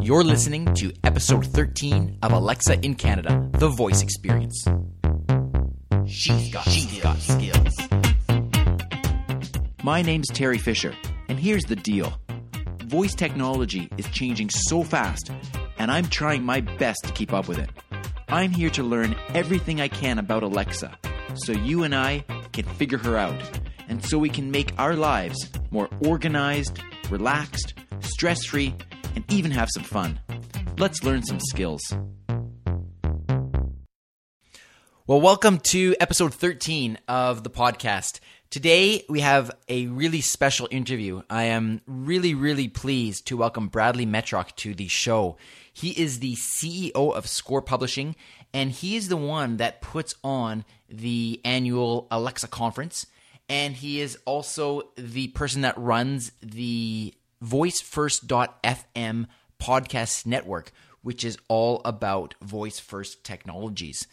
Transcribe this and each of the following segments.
Mm-hmm. You're listening to episode 13 of Alexa in Canada, the voice experience. She's got, she's got skills. My name's Terry Fisher, and here's the deal voice technology is changing so fast, and I'm trying my best to keep up with it. I'm here to learn everything I can about Alexa so you and I can figure her out, and so we can make our lives more organized, relaxed, stress free, and even have some fun. Let's learn some skills. Well, welcome to episode 13 of the podcast. Today, we have a really special interview. I am really, really pleased to welcome Bradley Metrock to the show. He is the CEO of Score Publishing, and he is the one that puts on the annual Alexa conference. And he is also the person that runs the VoiceFirst.fm podcast network, which is all about voice first technologies.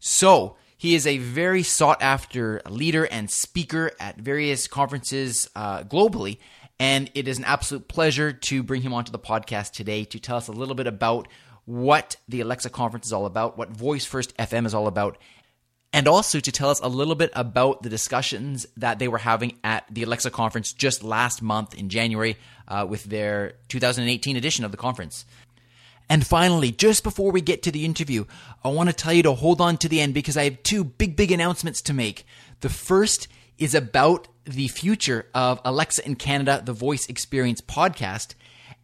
So, he is a very sought after leader and speaker at various conferences uh, globally. And it is an absolute pleasure to bring him onto the podcast today to tell us a little bit about what the Alexa conference is all about, what Voice First FM is all about, and also to tell us a little bit about the discussions that they were having at the Alexa conference just last month in January uh, with their 2018 edition of the conference. And finally, just before we get to the interview, I want to tell you to hold on to the end because I have two big, big announcements to make. The first is about the future of Alexa in Canada, the Voice Experience podcast.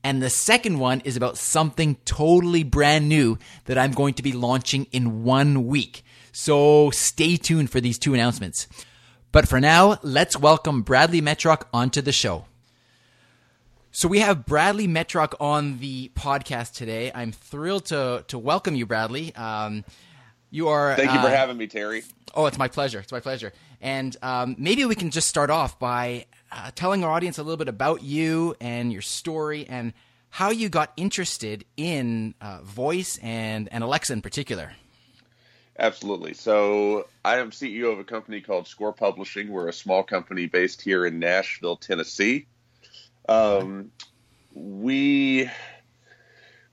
And the second one is about something totally brand new that I'm going to be launching in one week. So stay tuned for these two announcements. But for now, let's welcome Bradley Metrock onto the show. So we have Bradley Metrock on the podcast today. I'm thrilled to to welcome you, Bradley. Um, you are. Thank you for uh, having me, Terry. Oh, it's my pleasure. It's my pleasure. And um, maybe we can just start off by uh, telling our audience a little bit about you and your story and how you got interested in uh, voice and, and Alexa in particular. Absolutely. So I am CEO of a company called Score Publishing. We're a small company based here in Nashville, Tennessee. Um, we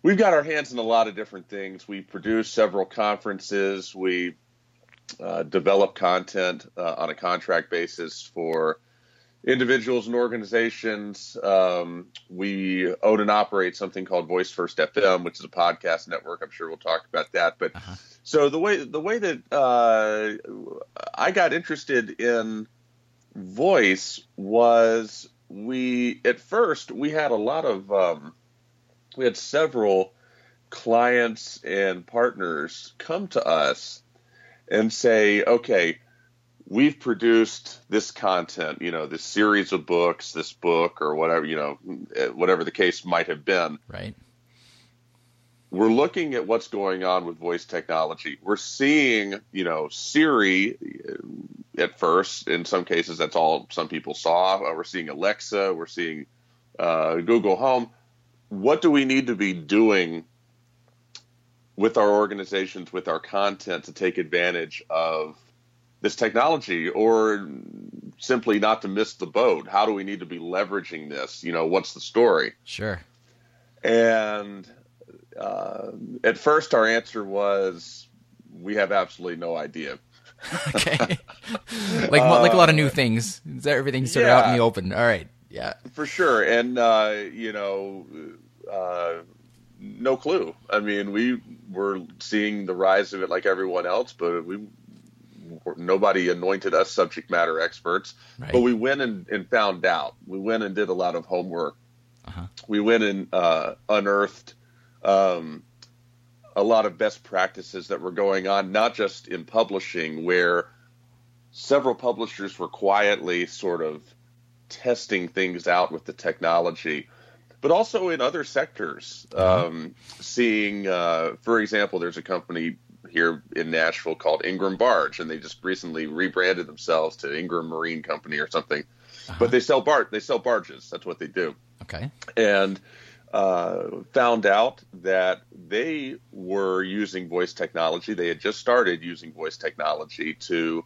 we've got our hands in a lot of different things. We produce several conferences. We uh, develop content uh, on a contract basis for individuals and organizations. Um, we own and operate something called Voice First FM, which is a podcast network. I'm sure we'll talk about that. But uh-huh. so the way the way that uh, I got interested in voice was we at first we had a lot of um, we had several clients and partners come to us and say, okay, we've produced this content, you know, this series of books, this book or whatever, you know, whatever the case might have been. Right. We're looking at what's going on with voice technology. We're seeing, you know, Siri at first. In some cases, that's all some people saw. Uh, we're seeing Alexa. We're seeing uh, Google Home. What do we need to be doing with our organizations, with our content, to take advantage of this technology, or simply not to miss the boat? How do we need to be leveraging this? You know, what's the story? Sure. And uh, at first, our answer was we have absolutely no idea. okay. like uh, like a lot of new things. Everything's sort yeah, of out in the open. All right. Yeah. For sure. And uh, you know, uh, no clue. I mean, we were seeing the rise of it like everyone else, but we nobody anointed us subject matter experts. Right. But we went and, and, found out. We went and did a lot of homework. Uh-huh. We went and uh, unearthed um, a lot of best practices that were going on, not just in publishing, where several publishers were quietly sort of testing things out with the technology, but also in other sectors. Uh-huh. Um, seeing, uh, for example, there's a company here in Nashville called Ingram Barge, and they just recently rebranded themselves to Ingram Marine Company or something. Uh-huh. But they sell bar they sell barges. That's what they do. Okay. And uh, found out that they were using voice technology. They had just started using voice technology to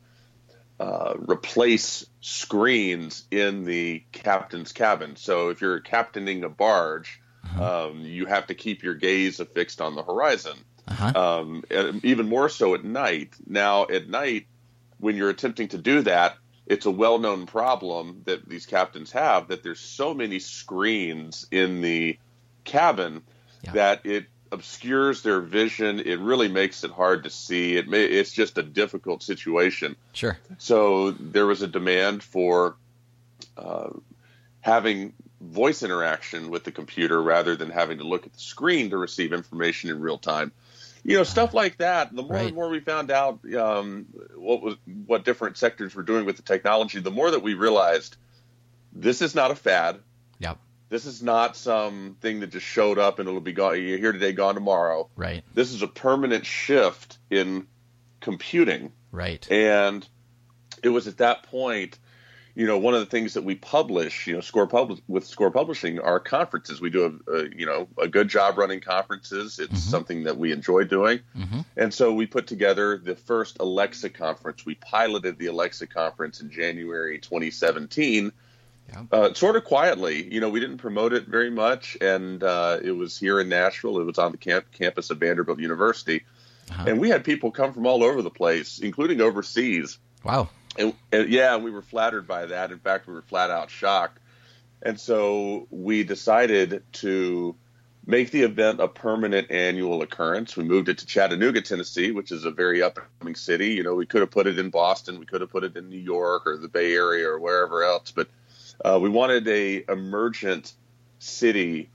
uh, replace screens in the captain's cabin. So if you're captaining a barge, Um, you have to keep your gaze affixed on the horizon. Uh-huh. Um, even more so at night. Now, at night, when you're attempting to do that, it's a well-known problem that these captains have that there's so many screens in the cabin Yeah. that it obscures their vision. It really makes it hard to see. It may, it's just a difficult situation. Sure. So there was a demand for uh, having voice interaction with the computer rather than having to look at the screen to receive information in real time. You know, stuff like that. The more Right. and more we found out um, what was what different sectors were doing with the technology, the more that we realized this is not a fad. Yep. This is not something that just showed up and it'll be gone. You're here today, gone tomorrow. Right. This is a permanent shift in computing. Right. And it was at that point, you know, one of the things that we publish, you know, Score Publish with Score Publishing are conferences. We do a, a you know a good job running conferences. It's something that we enjoy doing, Mhm. and so we put together the first Alexa conference. We piloted the Alexa conference in January 2017. Yeah. Uh, sort of quietly, you know, we didn't promote it very much, and uh, it was here in Nashville. It was on the camp- campus of Vanderbilt University, Uh-huh. and we had people come from all over the place, including overseas. Wow. And, and yeah, we were flattered by that. In fact, we were flat out shocked. And so we decided to make the event a permanent annual occurrence. We moved it to Chattanooga, Tennessee, which is a very up and coming city. You know, we could have put it in Boston, we could have put it in New York or the Bay Area or wherever else, but uh, we wanted a emergent city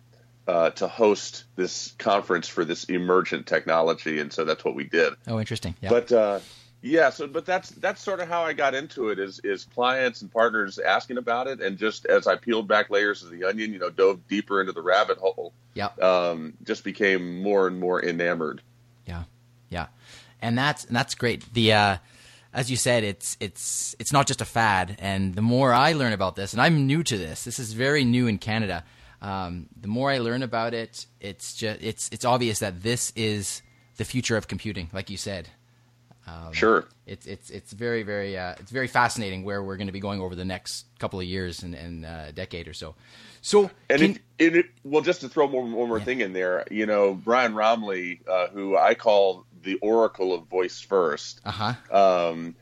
uh, to host this conference for this emergent technology, and so that's what we did. Oh, interesting. Yeah. But uh, yeah, so but that's that's sort of how I got into it is is clients and partners asking about it, and just as I peeled back layers of the onion, you know, dove deeper into the rabbit hole, yeah. um, just became more and more enamored. Yeah, yeah, and that's and that's great. The uh, as you said, it's it's it's not just a fad. And the more I learn about this, and I'm new to this, this is very new in Canada. Um, the more I learn about it, it's just it's it's obvious that this is the future of computing, like you said. Um, Sure. It's it's it's very very uh, it's very fascinating where we're going to be going over the next couple of years and, and uh, decade or so. So And can- it, it, well, just to throw one, one more Yeah. thing in there, you know, Brian Roemmele, uh, who I call the Oracle of Voice First. uh huh Um,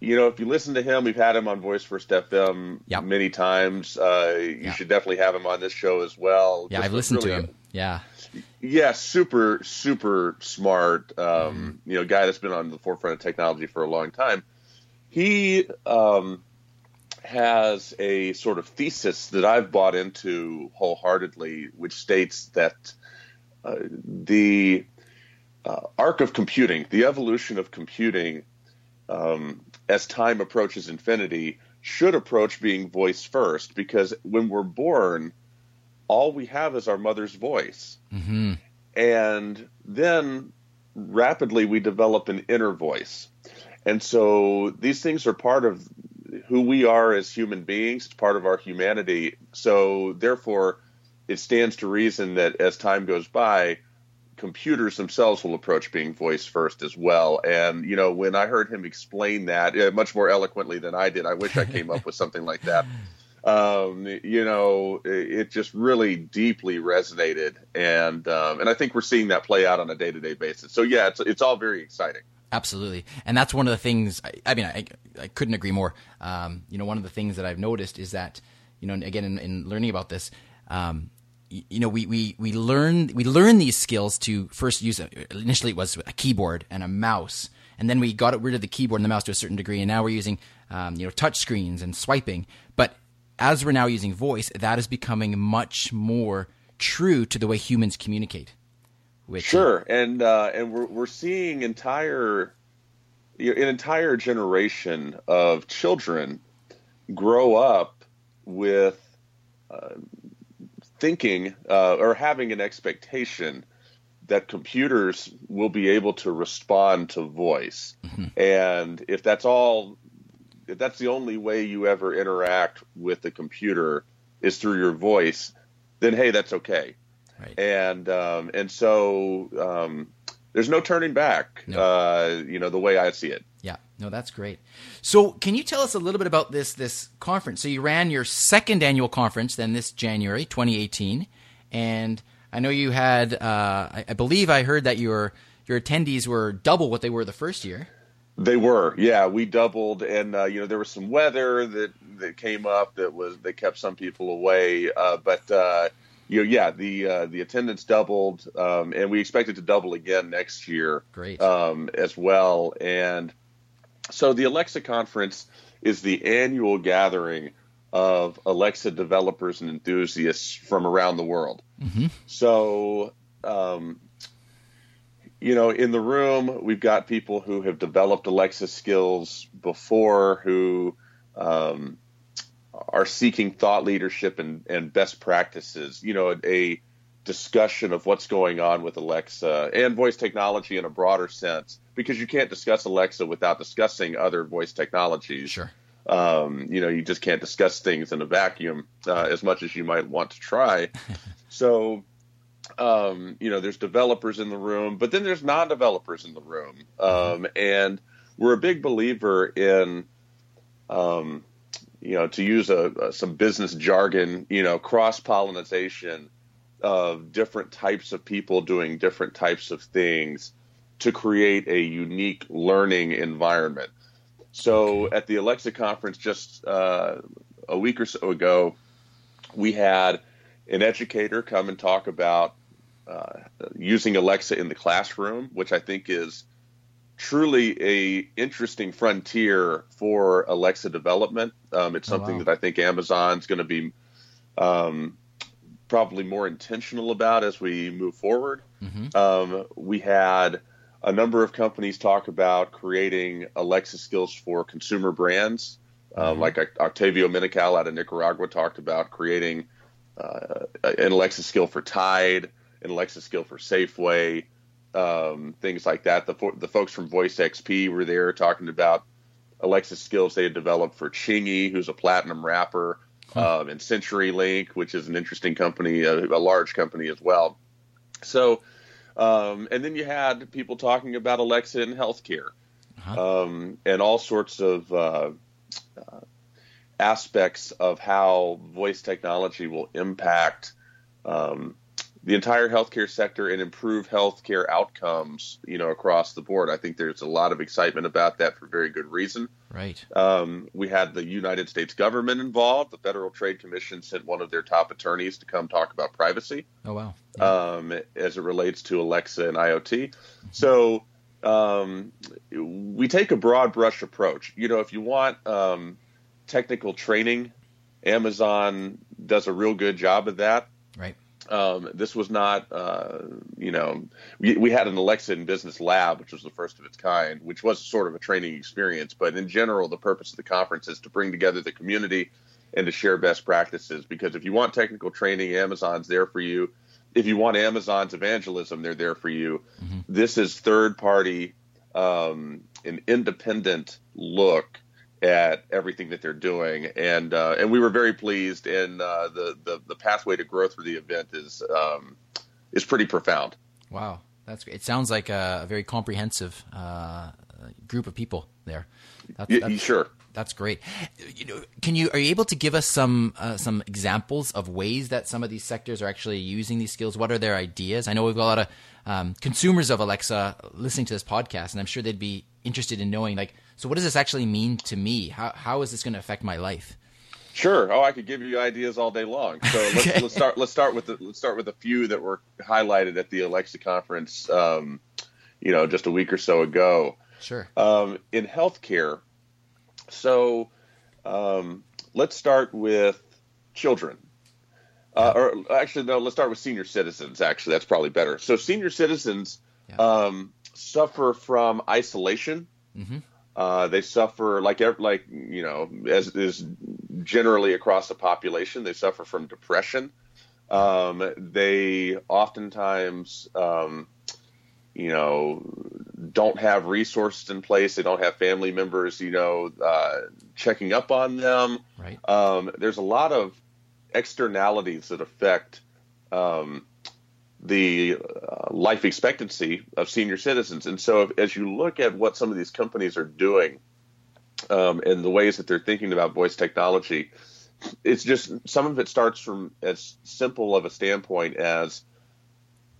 you know, if you listen to him, we've had him on Voice First FM Yep. many times. Uh, you Yeah. should definitely have him on this show as well. yeah, I've a listened to really- him. Yeah, Yeah, super, super smart. Um, You know, guy that's been on the forefront of technology for a long time. He um, has a sort of thesis that I've bought into wholeheartedly, which states that uh, the uh, arc of computing, the evolution of computing, um, as time approaches infinity, should approach being voice first, because when we're born, all we have is our mother's voice hmm and then rapidly we develop an inner voice. And so these things are part of who we are as human beings, it's part of our humanity. So therefore, it stands to reason that as time goes by, computers themselves will approach being voice first as well. And, you know, when I heard him explain that uh, much more eloquently than I did, I wish I came up with something like that um, you know, it, it just really deeply resonated, and um, and I think we're seeing that play out on a day to day basis. So yeah, it's it's all very exciting. Absolutely, and that's one of the things. I, I mean, I, I couldn't agree more. Um, you know, one of the things that I've noticed is that, you know, again, in, in learning about this, um, you know, we, we we learn we learn these skills to first use. A, initially, it was a keyboard and a mouse, and then we got rid of the keyboard and the mouse to a certain degree, and now we're using, um, you know, touch screens and swiping. But as we're now using voice, that is becoming much more true to the way humans communicate. Which, Sure, and uh, and we're we're seeing entire you know, an entire generation of children grow up with uh, thinking uh, or having an expectation that computers will be able to respond to voice, and if that's all, if that's the only way you ever interact with the computer is through your voice, then hey, that's okay Right. and um, and so um, there's no turning back. No. Uh, you know the way I see it. Yeah, no, that's great. So, can you tell us a little bit about this this conference? So, you ran your second annual conference then this January 2018, and I know you had. Uh, I, I believe I heard that your your attendees were double what they were the first year. They were, yeah. We doubled, and uh, you know there was some weather that that came up that was that kept some people away. Uh, but uh, you know, yeah, the uh, the attendance doubled, um, and we expect it to double again next year. Great, um, as well. And so the Alexa conference is the annual gathering of Alexa developers and enthusiasts from around the world. mm-hmm. So um, you know, in the room, we've got people who have developed Alexa skills before who um, are seeking thought leadership and, and best practices. You know, a discussion of what's going on with Alexa and voice technology in a broader sense, because you can't discuss Alexa without discussing other voice technologies. Sure. Um, you know, you just can't discuss things in a vacuum uh, as much as you might want to try. so, um, you know, there's developers in the room, but then there's non-developers in the room, um, and we're a big believer in, um, you know, to use a, a, some business jargon, you know, cross pollination of different types of people doing different types of things to create a unique learning environment. So at the Alexa conference just uh, a week or so ago, we had an educator come and talk about uh, using Alexa in the classroom, which I think is truly a interesting frontier for Alexa development. Um, it's something oh, wow. that I think Amazon's going to be um, probably more intentional about as we move forward. Mm-hmm. Um, we had a number of companies talk about creating Alexa skills for consumer brands. Um, mm-hmm. like Octavio Menocal out of Nicaragua talked about creating uh, an Alexa skill for Tide, an Alexa skill for Safeway, um, things like that. The, the folks from Voice XP were there talking about Alexa skills they had developed for Chingy, who's a platinum rapper, huh. um, and CenturyLink, which is an interesting company, a, a large company as well. So, um, and then you had people talking about Alexa in healthcare, uh-huh. um, and all sorts of uh, uh, aspects of how voice technology will impact um, the entire healthcare sector and improve healthcare outcomes, you know, across the board. I think there's a lot of excitement about that for very good reason. Right. Um, we had the United States government involved. The Federal Trade Commission sent one of their top attorneys to come talk about privacy. Oh wow. Yeah. Um, as it relates to Alexa and IoT. Mm-hmm. So um, we take a broad brush approach. You know, if you want um, technical training, Amazon does a real good job of that. Right. Um, this was not, uh, you know, we, we, had an Alexa in Business Lab, which was the first of its kind, which was sort of a training experience. But in general, the purpose of the conference is to bring together the community and to share best practices. Because if you want technical training, Amazon's there for you. If you want Amazon's evangelism, they're there for you. Mm-hmm. This is third party, um, an independent look at everything that they're doing, and uh, and we were very pleased. And uh, the, the the pathway to growth for the event is um, is pretty profound. Wow, that's great. It sounds like a, a very comprehensive uh, group of people there. That's, that's, sure. That's great. You know, can you are you able to give us some uh, some examples of ways that some of these sectors are actually using these skills? What are their ideas? I know we've got a lot of um, consumers of Alexa listening to this podcast, and I'm sure they'd be interested in knowing like so what does this actually mean to me? How how is this going to affect my life? Sure. Oh, I could give you ideas all day long. So let's, let's start. Let's start with the, let's start with a few that were highlighted at the Alexa conference. Um, you know, just a week or so ago. Sure. Um, in healthcare, so um, let's start with children. Uh, or actually, no. Let's start with senior citizens. Actually, that's probably better. So senior citizens yeah. um, suffer from isolation. Mm-hmm. Uh, they suffer like like you know as is generally across the population. They suffer from depression. Um, they oftentimes um, you know don't have resources in place. They don't have family members you know uh, checking up on them. Right. Um, there's a lot of externalities that affect um, the uh, life expectancy of senior citizens. And so, if, as you look at what some of these companies are doing um, and the ways that they're thinking about voice technology, it's just some of it starts from as simple of a standpoint as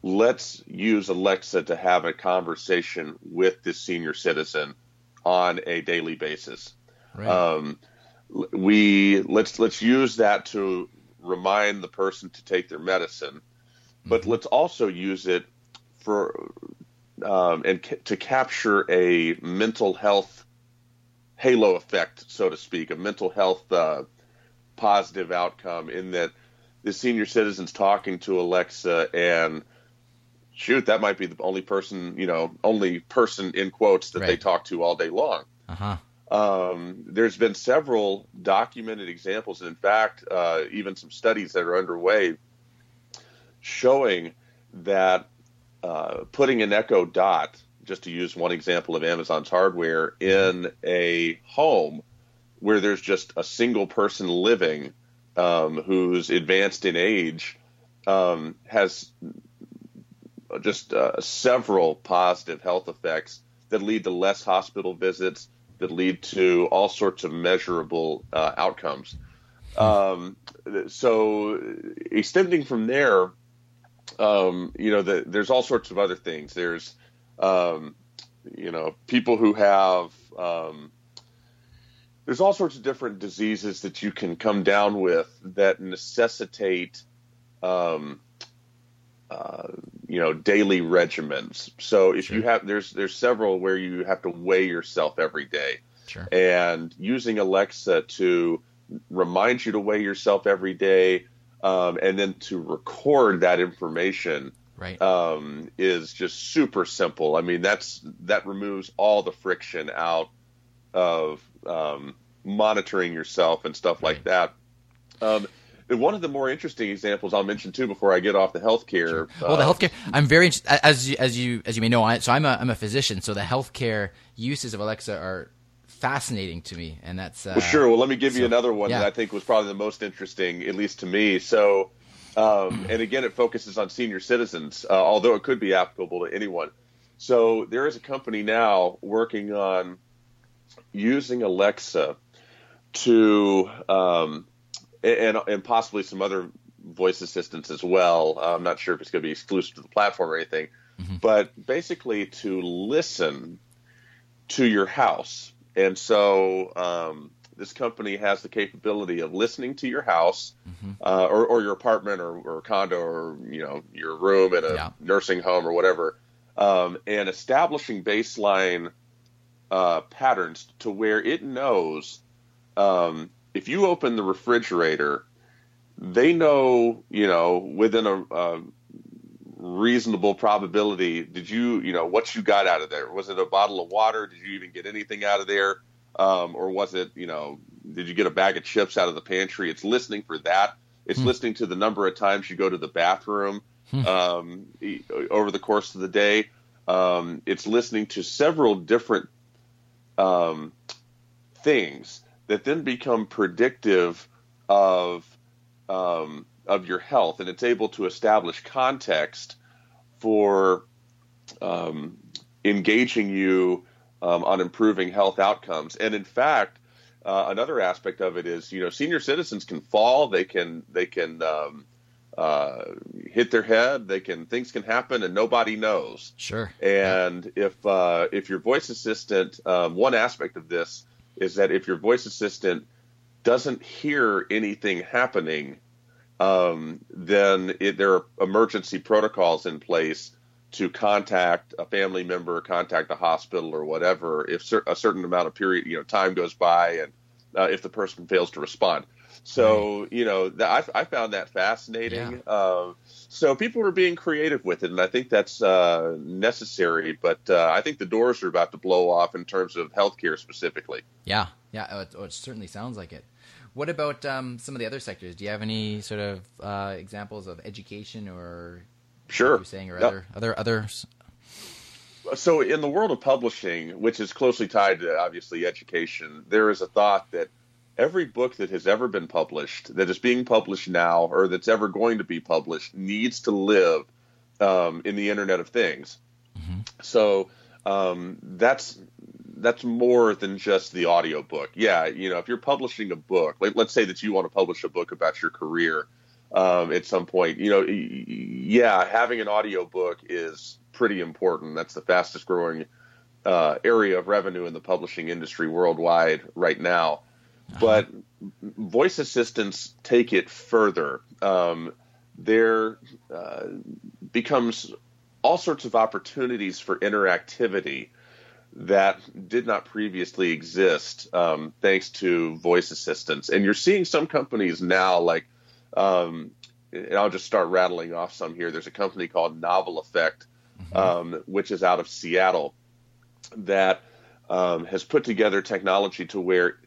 let's use Alexa to have a conversation with this senior citizen on a daily basis. Right. Um, we let's let's use that to remind the person to take their medicine, but mm-hmm. let's also use it for um, and ca- to capture a mental health halo effect, so to speak, a mental health uh, positive outcome in that the senior citizens talking to Alexa and shoot, that might be the only person, you know, only person in quotes that right. they talk to all day long. Uh-huh. Um, there's been several documented examples, and in fact, uh, even some studies that are underway showing that uh, putting an Echo Dot, just to use one example of Amazon's hardware, in a home where there's just a single person living um, who's advanced in age um, has just uh, several positive health effects that lead to less hospital visits, that lead to all sorts of measurable uh, outcomes. Um, so, extending from there, um, you know, the, there's all sorts of other things. There's, um, you know, people who have, um, there's all sorts of different diseases that you can come down with that necessitate, um, uh, you know daily regimens. So if sure. you have there's there's several where you have to weigh yourself every day. Sure. And using Alexa to remind you to weigh yourself every day, um, and then to record that information right. um, is just super simple. I mean, that's that removes all the friction out of um, monitoring yourself and stuff right. like that. Um, one of the more interesting examples I'll mention too before I get off the healthcare. Sure. Well, the uh, healthcare. I'm very as you, as you as you may know. I, so I'm a I'm a physician. So the healthcare uses of Alexa are fascinating to me, and that's uh, well, sure. Well, let me give so, you another one yeah. that I think was probably the most interesting, at least to me. So, um, and again, it focuses on senior citizens, uh, although it could be applicable to anyone. So there is a company now working on using Alexa to um, and and possibly some other voice assistants as well. I'm not sure if it's going to be exclusive to the platform or anything, mm-hmm. but basically to listen to your house. And so um, this company has the capability of listening to your house mm-hmm. uh, or, or, your apartment or, or, condo or you know your room in a yeah. nursing home or whatever, um, and establishing baseline uh, patterns to where it knows um, if you open the refrigerator, they know, you know, within a, a, reasonable probability, did you, you know, what you got out of there? Was it a bottle of water? Did you even get anything out of there? Um, or was it, you know, did you get a bag of chips out of the pantry? It's listening for that. It's hmm. listening to the number of times you go to the bathroom hmm. um, over the course of the day. Um, it's listening to several different um, things that then become predictive of um, of your health, and it's able to establish context for um, engaging you um, on improving health outcomes. And in fact, uh, another aspect of it is, you know, senior citizens can fall, they can they can um, uh, hit their head, they can things can happen, and nobody knows. Sure. And yeah. if uh, if your voice assistant, um, one aspect of this is that if your voice assistant doesn't hear anything happening, um, then it, there are emergency protocols in place to contact a family member, contact the hospital or whatever if cer- a certain amount of period, you know, time goes by and uh, if the person fails to respond. So right. you know, I, I, found that fascinating. Yeah. Uh, so people are being creative with it, and I think that's uh, necessary. But uh, I think the doors are about to blow off in terms of healthcare specifically. Yeah, yeah, it, it certainly sounds like it. What about um, some of the other sectors? Do you have any sort of uh, examples of education or sure you saying or yep. other other others? So in the world of publishing, which is closely tied to obviously education, there is a thought that every book that has ever been published, that is being published now, or that's ever going to be published, needs to live um, in the Internet of Things. Mm-hmm. So um, that's that's more than just the audio book. Yeah, you know, if you're publishing a book, like let's say that you want to publish a book about your career um, at some point, you know, yeah, having an audio book is pretty important. That's the fastest growing uh, area of revenue in the publishing industry worldwide right now. Uh-huh. But voice assistants take it further. Um, there uh, becomes all sorts of opportunities for interactivity that did not previously exist um, thanks to voice assistants. And you're seeing some companies now, like, um, and I'll just start rattling off some here. There's a company called Novel Effect, mm-hmm. um, which is out of Seattle, that um, has put together technology to where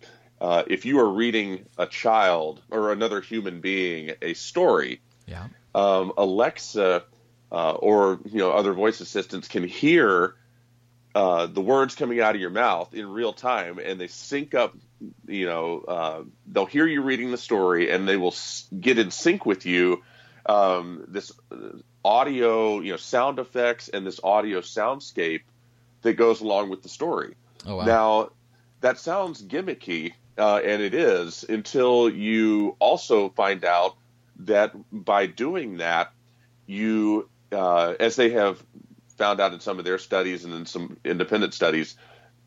uh, if you are reading a child or another human being a story, yeah. Um, Alexa uh, or you know other voice assistants can hear uh, the words coming out of your mouth in real time, and they sync up. You know, uh, they'll hear you reading the story, and they will s- get in sync with you. Um, this audio, you know, sound effects, and this audio soundscape that goes along with the story. Oh, wow. Now, that sounds gimmicky, uh, and it is until you also find out that by doing that, you, uh, as they have found out in some of their studies and in some independent studies,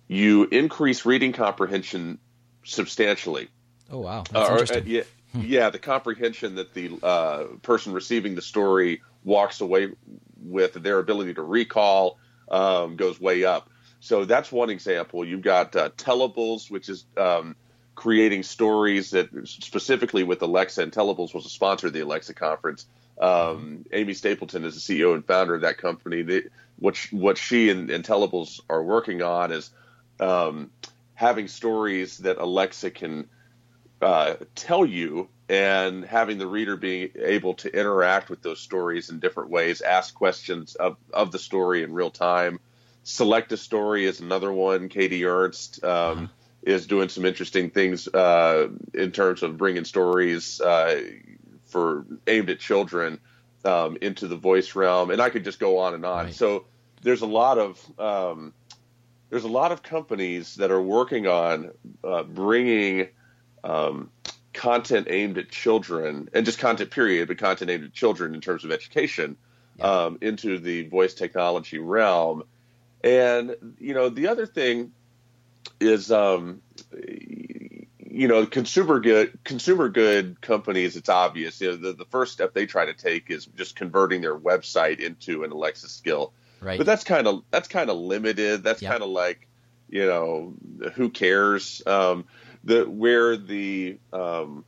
you increase reading comprehension substantially. Oh wow, That's uh, interesting. Uh, yeah, hmm. yeah, the comprehension that the uh, person receiving the story walks away with, their ability to recall, um, goes way up. So that's one example. You've got uh, Tellables, which is um, creating stories that specifically with Alexa, and Tellables was a sponsor of the Alexa conference. Um, Amy Stapleton is the CEO and founder of that company. They, what she, what she and, and Tellables are working on is um, having stories that Alexa can uh, tell you, and having the reader being able to interact with those stories in different ways, ask questions of, of the story in real time. Select a story is another one. Katie Ernst um, uh-huh. is doing some interesting things uh, in terms of bringing stories uh, for aimed at children um, into the voice realm, and I could just go on and on. Right. So there's a lot of um, there's a lot of companies that are working on uh, bringing um, content aimed at children and just content period, but content aimed at children in terms of education yeah. Um, into the voice technology realm. And you know the other thing is um, you know, consumer good consumer good companies, it's obvious. You know, the, the first step they try to take is just converting their website into an Alexa skill. Right. But that's kind of that's kind of limited. That's yep. kind of like, you know, who cares? Um, the where the um,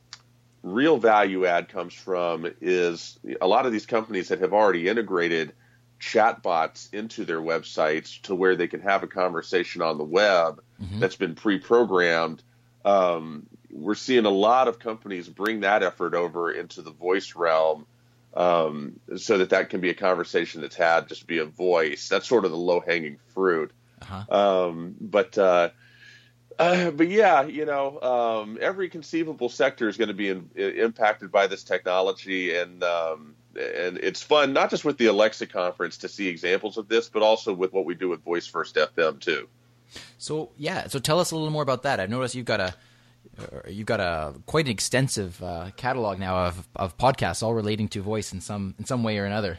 real value add comes from is a lot of these companies that have already integrated chatbots into their websites to where they can have a conversation on the web mm-hmm. that's been pre-programmed um, we're seeing a lot of companies bring that effort over into the voice realm um, so that that can be a conversation that's had just via voice. That's sort of the low hanging fruit. Uh-huh. Um, but uh, uh, but yeah, you know, um, every conceivable sector is going to be in, impacted by this technology, and um, and it's fun not just with the Alexa conference to see examples of this, but also with what we do with Voice First FM too. So yeah, so tell us a little more about that. I've noticed you've got a uh, you've got a quite an extensive uh, catalog now of, of podcasts, all relating to voice in some in some way or another.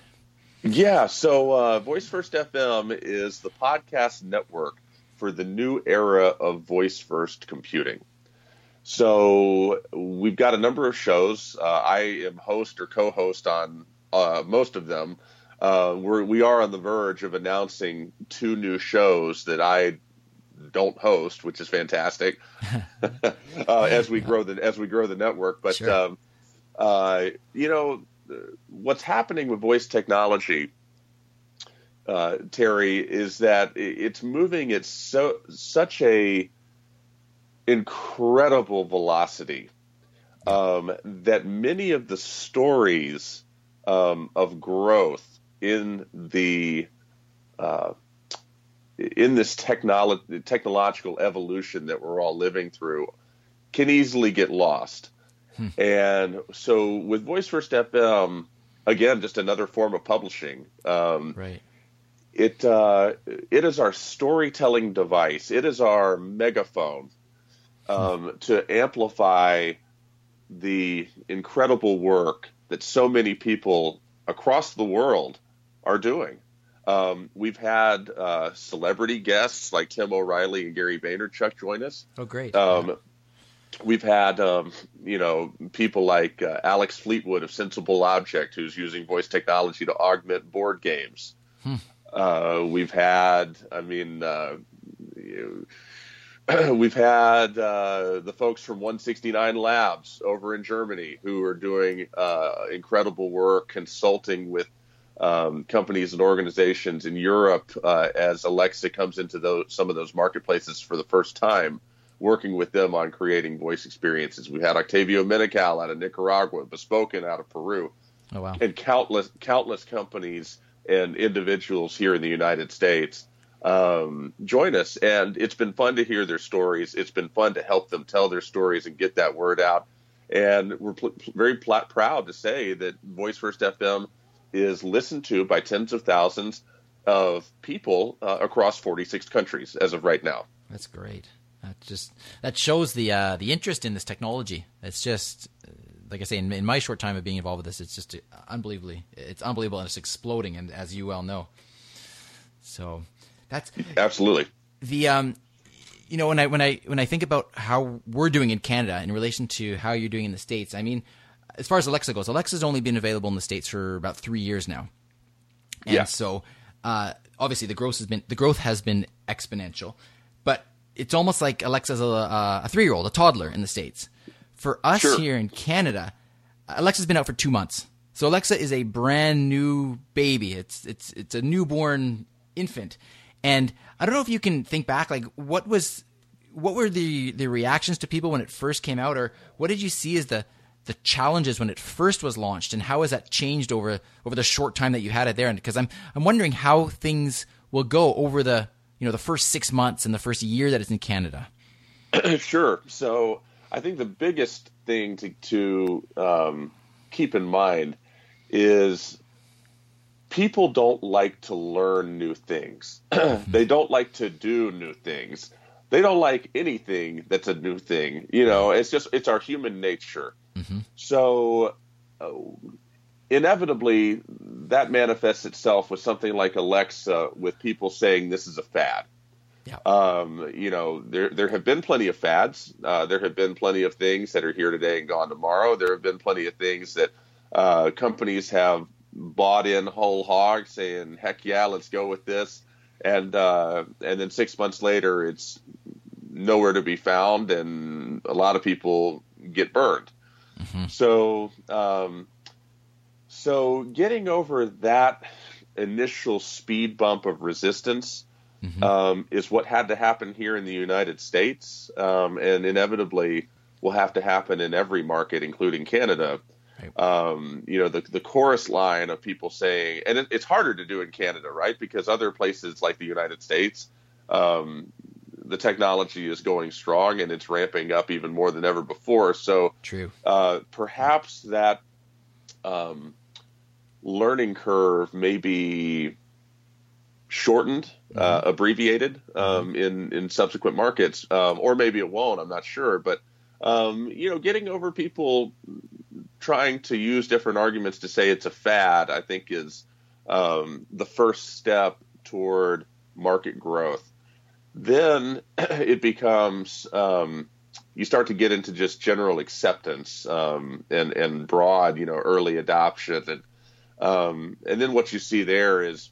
Yeah, so uh, Voice First FM is the podcast network for the new era of voice first computing. So we've got a number of shows. Uh, I am host or co-host on uh, most of them. Uh, we're, we are on the verge of announcing two new shows that I don't host, which is fantastic uh, as we grow the as we grow the network. But sure. um, uh, you know what's happening with voice technology, uh, Terry, is that it's moving at so such a incredible velocity um, that many of the stories um, of growth in the uh, in this technolo- technological evolution that we're all living through can easily get lost. Hmm. And so with Voice First FM, again, just another form of publishing. Um, right. it uh, it is our storytelling device. It is our megaphone um, to amplify the incredible work that so many people across the world are doing. Um, we've had uh, celebrity guests like Tim O'Reilly and Gary Vaynerchuk join us. Oh, great! Um, we've had um, you know people like uh, Alex Fleetwood of Sensible Object, who's using voice technology to augment board games. Hmm. Uh, we've had, I mean, uh, we've had uh, the folks from 169 Labs over in Germany who are doing uh, incredible work consulting with um, companies and organizations in Europe uh, as Alexa comes into those, some of those marketplaces for the first time, working with them on creating voice experiences. We had Octavio Menocal out of Nicaragua, Bespoken out of Peru, oh, wow. and countless countless companies and individuals here in the United States um, join us. And it's been fun to hear their stories. It's been fun to help them tell their stories and get that word out. And we're pl- very pl- proud to say that Voice First FM is listened to by tens of thousands of people uh, across 46 countries as of right now. That's great. That just that shows the uh, the interest in this technology. It's just like I say, in, in, my short time of being involved with this, it's just unbelievably, it's unbelievable, and it's exploding. And as you well know, so that's absolutely the um, you know, when I when I when I think about how we're doing in Canada in relation to how you're doing in the states, I mean, as far as Alexa goes, Alexa's only been available in the states for about three years now, and yeah. so uh, obviously the growth has been the growth has been exponential, but it's almost like Alexa's a, a three year old, a toddler in the states. For us sure. here in Canada, Alexa's been out for two months. So Alexa is a brand new baby. It's it's it's a newborn infant, and I don't know if you can think back, like what was what were the the reactions to people when it first came out, or what did you see as the the challenges when it first was launched, and how has that changed over over the short time that you had it there? And because I'm I'm wondering how things will go over the you know the first six months and the first year that it's in Canada. sure. So I think the biggest thing to, to um, keep in mind is people don't like to learn new things. they don't like to do new things. They don't like anything that's a new thing. You know, it's just it's our human nature. Mm-hmm. So uh, inevitably that manifests itself with something like Alexa with people saying this is a fad. Yeah. Um, you know, there there have been plenty of fads. Uh, there have been plenty of things that are here today and gone tomorrow. There have been plenty of things that uh, companies have bought in whole hog, saying, "Heck yeah, let's go with this," and uh, and then six months later, it's nowhere to be found, and a lot of people get burned. Mm-hmm. So, um, so getting over that initial speed bump of resistance mm-hmm. um, is what had to happen here in the United States, um, and inevitably will have to happen in every market, including Canada. Right. Um, you know, the the chorus line of people saying, and it, it's harder to do in Canada, right? Because other places like the United States, um, the technology is going strong and it's ramping up even more than ever before. So, true. Uh, perhaps that um, learning curve may be shortened, uh, mm-hmm. abbreviated um, mm-hmm. in in subsequent markets, um, or maybe it won't. I'm not sure, but um, you know, getting over people trying to use different arguments to say it's a fad, I think, is um, the first step toward market growth. Then it becomes um, you start to get into just general acceptance um, and and broad, you know, early adoption, and um, and then what you see there is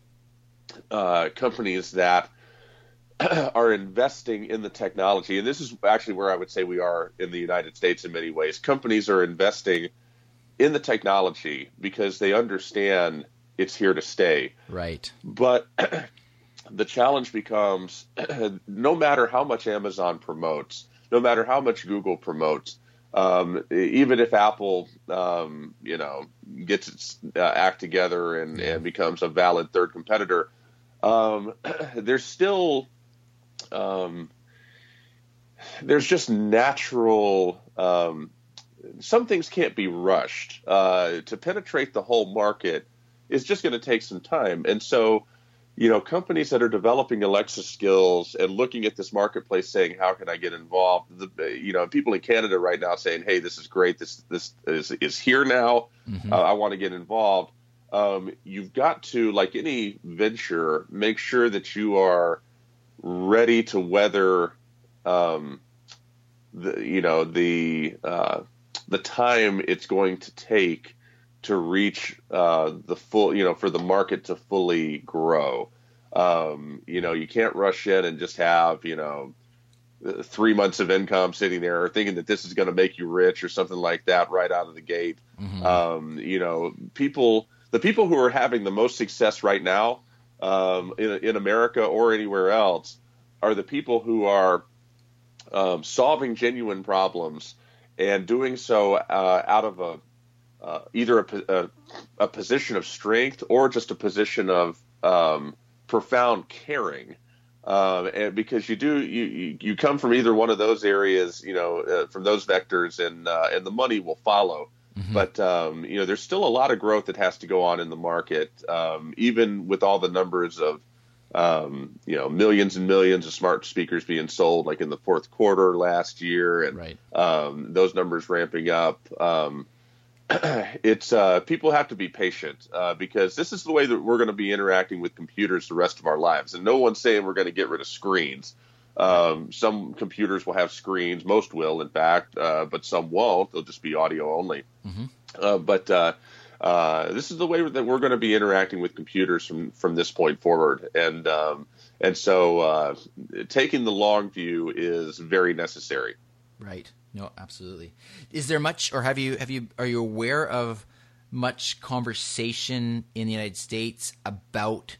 uh, companies that are investing in the technology, and this is actually where I would say we are in the United States in many ways. Companies are investing in the technology because they understand it's here to stay. Right. But the challenge becomes no matter how much Amazon promotes, no matter how much Google promotes, um, even if Apple, um, you know, gets its uh, act together and, and becomes a valid third competitor, um, there's still um, there's just natural. Um, some things can't be rushed. Uh, to penetrate the whole market is just going to take some time, and so you know, companies that are developing Alexa skills and looking at this marketplace, saying, "How can I get involved?" The, you know, people in Canada right now saying, "Hey, this is great. This this is, is here now. Mm-hmm. Uh, I want to get involved." Um, you've got to, like any venture, make sure that you are ready to weather, um, the you know the uh, the time it's going to take to reach uh, the full, you know, for the market to fully grow. Um, you know, you can't rush in and just have, you know, three months of income sitting there or thinking that this is going to make you rich or something like that right out of the gate. Mm-hmm. Um, you know, people, the people who are having the most success right now um, in, in America or anywhere else are the people who are um, solving genuine problems and doing so uh, out of a uh, either a, a, a, position of strength or just a position of um, profound caring. Um, and because you do, you, you come from either one of those areas, you know, uh, from those vectors, and uh, and the money will follow. Mm-hmm. But um, you know, there's still a lot of growth that has to go on in the market, um, even with all the numbers of um, you know millions and millions of smart speakers being sold, like in the fourth quarter last year, and right. um, those numbers ramping up. It's uh, people have to be patient uh, because this is the way that we're going to be interacting with computers the rest of our lives. And no one's saying we're going to get rid of screens. Um, some computers will have screens, most will, in fact, uh, but some won't. They'll just be audio only. Mm-hmm. Uh, but uh, uh, this is the way that we're going to be interacting with computers from from this point forward. And um, and so taking the long view is very necessary. Right. No, absolutely. Is there much, or have you have you are you aware of much conversation in the United States about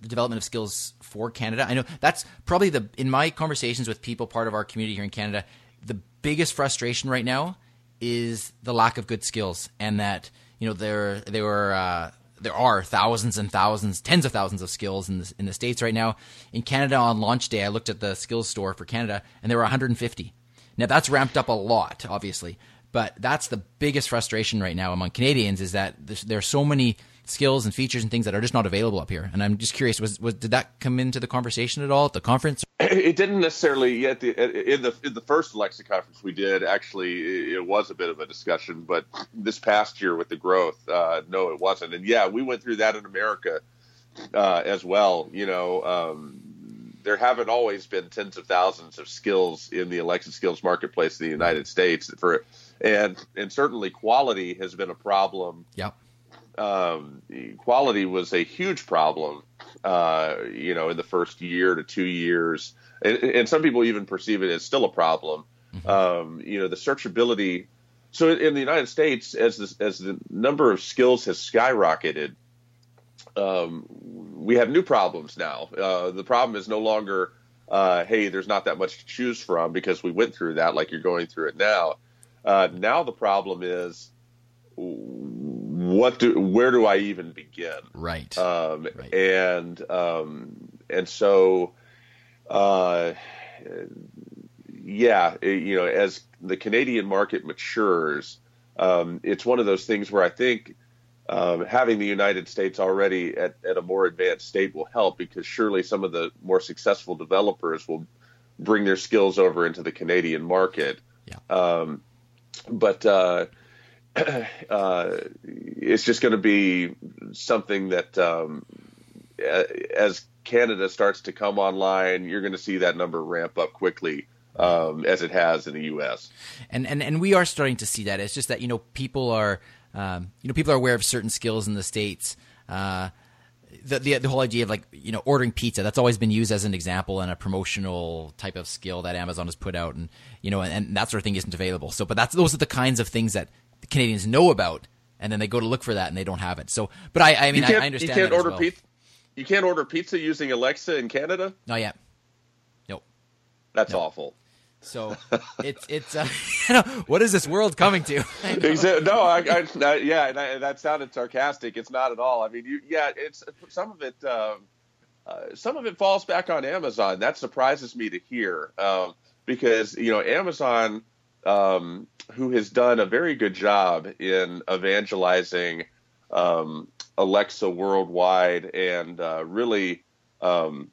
the development of skills for Canada? I know that's probably the in my conversations with people part of our community here in Canada, the biggest frustration right now is the lack of good skills, and that you know there there were. Uh, there are thousands and thousands, tens of thousands of skills in the, in the states right now. In Canada, on launch day, I looked at the skills store for Canada, and there were 150. Now that's ramped up a lot, obviously, but that's the biggest frustration right now among Canadians is that there are so many skills and features and things that are just not available up here. And I'm just curious, was, was did that come into the conversation at all at the conference? It didn't necessarily yet. In the in the first Alexa conference we did, actually, it was a bit of a discussion. But this past year with the growth, uh, no, it wasn't. And yeah, we went through that in America uh, as well. You know, um, there haven't always been tens of thousands of skills in the Alexa skills marketplace in the United States for and and certainly quality has been a problem. Yep. Um, quality was a huge problem, uh, you know, in the first year to two years, and, and, some people even perceive it as still a problem. Mm-hmm. Um, you know, the searchability. So in the United States, as this, as the number of skills has skyrocketed, um, we have new problems now. Uh, the problem is no longer, uh, hey, there's not that much to choose from because we went through that like you're going through it now. Uh, now the problem is, what do where do I even begin? Right. Um, right. And um, and so, uh, yeah, you know, as the Canadian market matures, um, it's one of those things where I think um, having the United States already at, at a more advanced state will help because surely some of the more successful developers will bring their skills over into the Canadian market. Yeah. Um, but uh, uh, it's just going to be something that um, as Canada starts to come online, you're going to see that number ramp up quickly. Um, as it has in the U.S. And, and and we are starting to see that. It's just that you know people are um, you know, people are aware of certain skills in the states. Uh, the, the, the whole idea of like you know ordering pizza that's always been used as an example and a promotional type of skill that Amazon has put out and you know and, and, that sort of thing isn't available so but that's those are the kinds of things that Canadians know about and then they go to look for that and they don't have it so but I I mean I, I, understand you can't order well. pizza you can't order pizza using Alexa in Canada not yet nope that's nope. awful so it's it's uh, what is this world coming to? no, I, I, I yeah, I, that sounded sarcastic. It's not at all. I mean, you, yeah, it's some of it. Um, uh, some of it falls back on Amazon. That surprises me to hear um, because you know Amazon, um, who has done a very good job in evangelizing um, Alexa worldwide and uh, really um,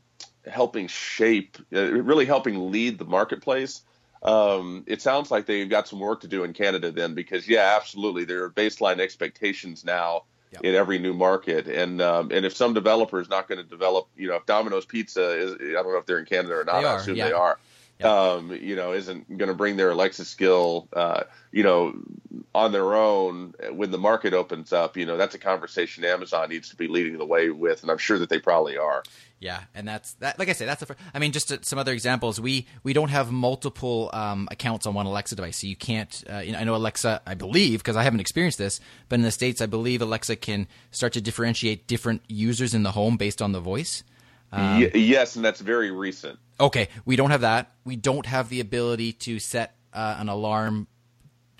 helping shape, uh, really helping lead the marketplace. Um, it sounds like they've got some work to do in Canada then, because yeah, absolutely, there are baseline expectations now yep. in every new market, and um, and if some developer is not going to develop, you know, if Domino's Pizza is, I don't know if they're in Canada or not, they I assume yeah. they are. Um, you know, isn't going to bring their Alexa skill, uh, you know, on their own when the market opens up. You know, that's a conversation Amazon needs to be leading the way with, and I'm sure that they probably are. Yeah, and that's that. Like I say, that's the. First, I mean, just some other examples. We we don't have multiple um, accounts on one Alexa device, so you can't. Uh, you know, I know Alexa. I believe because I haven't experienced this, but in the states, I believe Alexa can start to differentiate different users in the home based on the voice. Um, y- yes, and that's very recent. Okay, we don't have that. We don't have the ability to set uh, an alarm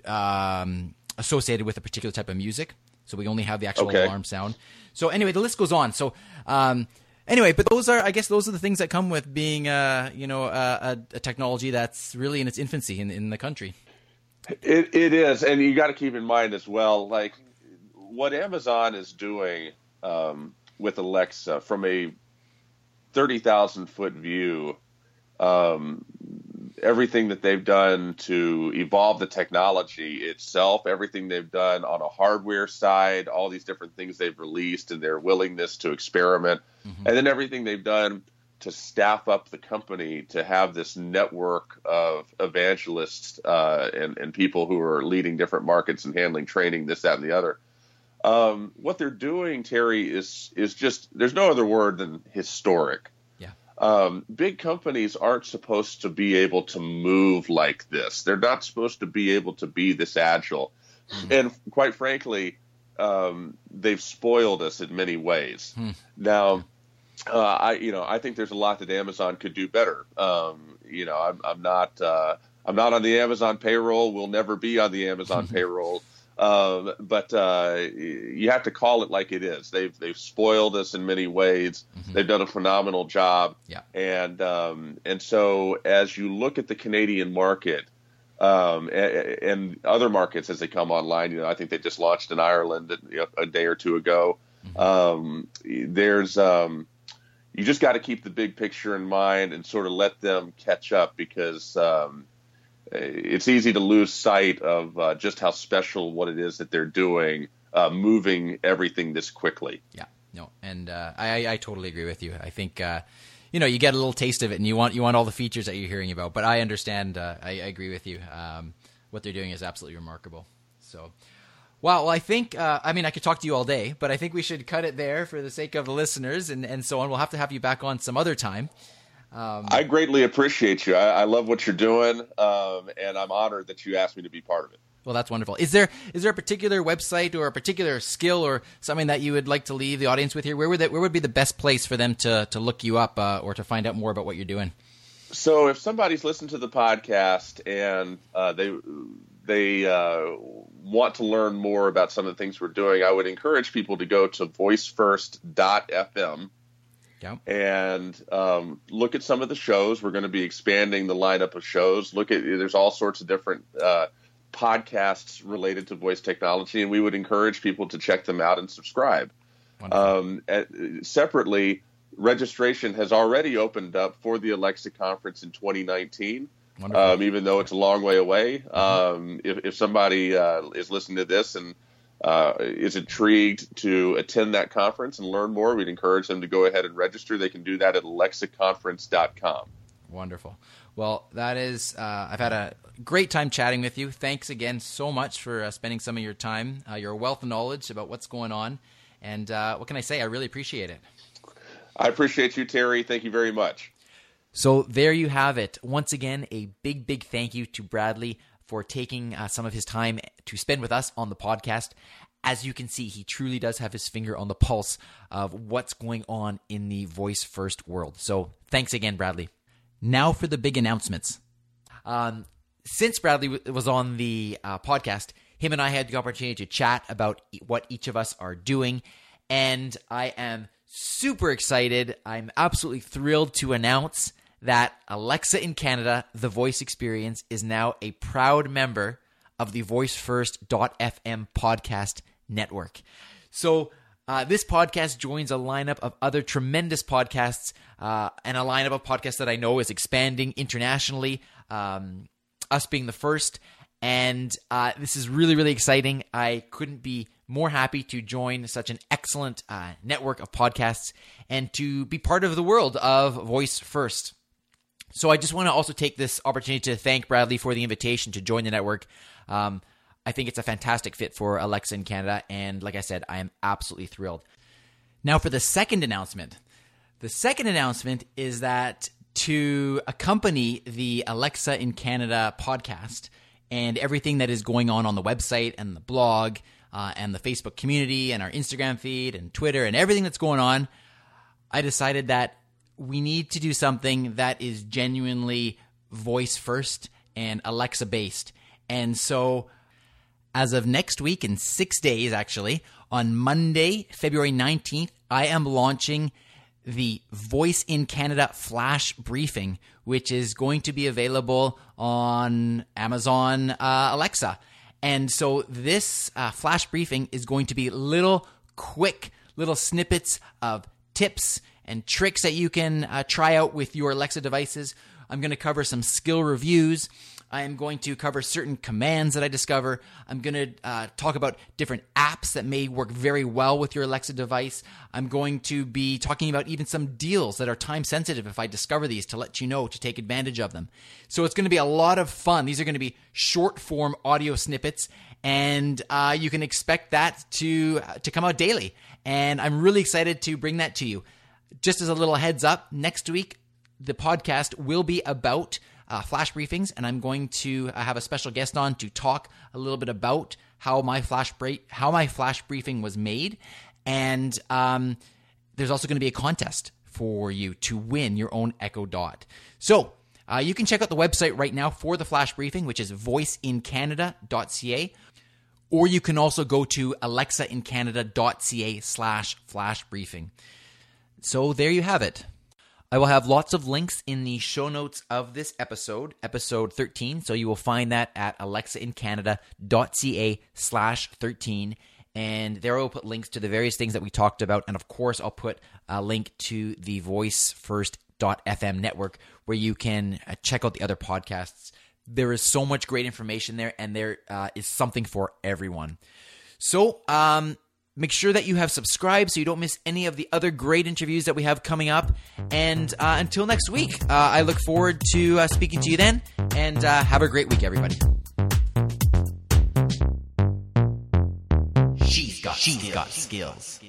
um, associated with a particular type of music. So we only have the actual okay. alarm sound. So anyway, the list goes on. So um, anyway, but those are, I guess, those are the things that come with being, uh, you know, a, a, technology that's really in its infancy in, in the country. It, it is, and you got to keep in mind as well, like what Amazon is doing um, with Alexa from a thirty thousand foot view um, everything that they've done to evolve the technology itself, everything they've done on a hardware side, all these different things they've released and their willingness to experiment, mm-hmm. and then everything they've done to staff up the company to have this network of evangelists uh, and, and people who are leading different markets and handling training, this, that, and the other. Um, what they're doing, Teri, is is just there's no other word than historic um, big companies aren't supposed to be able to move like this. They're not supposed to be able to be this agile. Hmm. And quite frankly, um, they've spoiled us in many ways. Hmm. Now, uh, I you know I think there's a lot that Amazon could do better. Um, you know, I'm, I'm not uh, I'm not on the Amazon payroll. We'll never be on the Amazon payroll. Um, but uh, you have to call it like it is. They've they've spoiled us in many ways. Mm-hmm. They've done a phenomenal job. Yeah. And um, and so as you look at the Canadian market um, and, and, other markets as they come online, you know, I think they just launched in Ireland know, a day or two ago. Mm-hmm. Um, there's um, you just got to keep the big picture in mind and sort of let them catch up because um, it's easy to lose sight of uh, just how special what it is that they're doing, uh, moving everything this quickly. Yeah, no, and uh, I, I totally agree with you. I think uh, you know you get a little taste of it, and you want you want all the features that you're hearing about. But I understand. Uh, I, I, agree with you. Um, what they're doing is absolutely remarkable. So. Wow, well, I think, uh, I mean, I could talk to you all day, but I think we should cut it there for the sake of the listeners and, and so on. We'll have to have you back on some other time. Um, I greatly appreciate you. I, I love what you're doing, um, and I'm honored that you asked me to be part of it. Well, that's wonderful. Is there is there a particular website or a particular skill or something that you would like to leave the audience with here? Where would that, where would be the best place for them to to look you up uh, or to find out more about what you're doing? So, if somebody's listened to the podcast and uh, they they uh, want to learn more about some of the things we're doing, I would encourage people to go to voicefirst.fm yeah. And um, look at some of the shows. We're going to be expanding the lineup of shows. Look at there's all sorts of different uh, podcasts related to voice technology, and we would encourage people to check them out and subscribe. Um, at, separately, registration has already opened up for the Alexa conference in 2019. Um, even though it's a long way away, mm-hmm. um, if, if, somebody uh, is listening to this and uh, is intrigued to attend that conference and learn more, we'd encourage them to go ahead and register. They can do that at alexaconference.com. Wonderful. Well, that is, uh, I've had a great time chatting with you. Thanks again so much for uh, spending some of your time, uh, your wealth of knowledge about what's going on. And uh, what can I say? I really appreciate it. I appreciate you, Teri. Thank you very much. So there you have it. Once again, a big, big thank you to Bradley for taking uh, some of his time to spend with us on the podcast. As you can see, he truly does have his finger on the pulse of what's going on in the voice first world. So thanks again, Bradley. Now for the big announcements. Um, since Bradley w- was on the uh, podcast, him and I had the opportunity to chat about what each of us are doing. And I am super excited. I'm absolutely thrilled to announce that Alexa in Canada, the voice experience, is now a proud member of the VoiceFirst.fm podcast network. So, Uh, this podcast joins a lineup of other tremendous podcasts uh, and a lineup of podcasts that I know is expanding internationally, um, us being the first. And uh, this is really, really exciting. I couldn't be more happy to join such an excellent uh, network of podcasts and to be part of the world of Voice First. So I just want to also take this opportunity to thank Bradley for the invitation to join the network. Um, I think it's a fantastic fit for Alexa in Canada, and like I said, I am absolutely thrilled. Now, for the second announcement. The second announcement is that to accompany the Alexa in Canada podcast and everything that is going on on the website and the blog uh, and the Facebook community and our Instagram feed and Twitter and everything that's going on, I decided that we need to do something that is genuinely voice first and Alexa based. And so, as of next week, in six days actually, on Monday, February 19th, I am launching the Voice in Canada flash briefing, which is going to be available on Amazon uh, Alexa. And so this uh, flash briefing is going to be little quick little snippets of tips and tricks that you can uh, try out with your Alexa devices. I'm going to cover some skill reviews. I am going to cover certain commands that I discover. I'm going to uh, talk about different apps that may work very well with your Alexa device. I'm going to be talking about even some deals that are time sensitive if I discover these to let you know to take advantage of them. So it's going to be a lot of fun. These are going to be short form audio snippets, and uh, you can expect that to uh, to come out daily. And I'm really excited to bring that to you. Just as a little heads up, next week the podcast will be about uh, flash briefings, and I'm going to uh, have a special guest on to talk a little bit about how my flash break, how my flash briefing was made, and um, there's also going to be a contest for you to win your own Echo Dot. So. Uh, you can check out the website right now for the flash briefing, which is voiceincanada.ca, or you can also go to alexaincanada.ca slash flash briefing. So there you have it. I will have lots of links in the show notes of this episode, episode 13. So you will find that at alexaincanada.ca slash 13. And there I will put links to the various things that we talked about. And of course, I'll put a link to the Voice First FM network where you can uh, check out the other podcasts. There is so much great information there, and there uh, is something for everyone. So, um, Make sure that you have subscribed so you don't miss any of the other great interviews that we have coming up. And uh, until next week, uh, I look forward to uh, speaking to you then. And uh, have a great week, everybody. She's got, She's skills. got skills.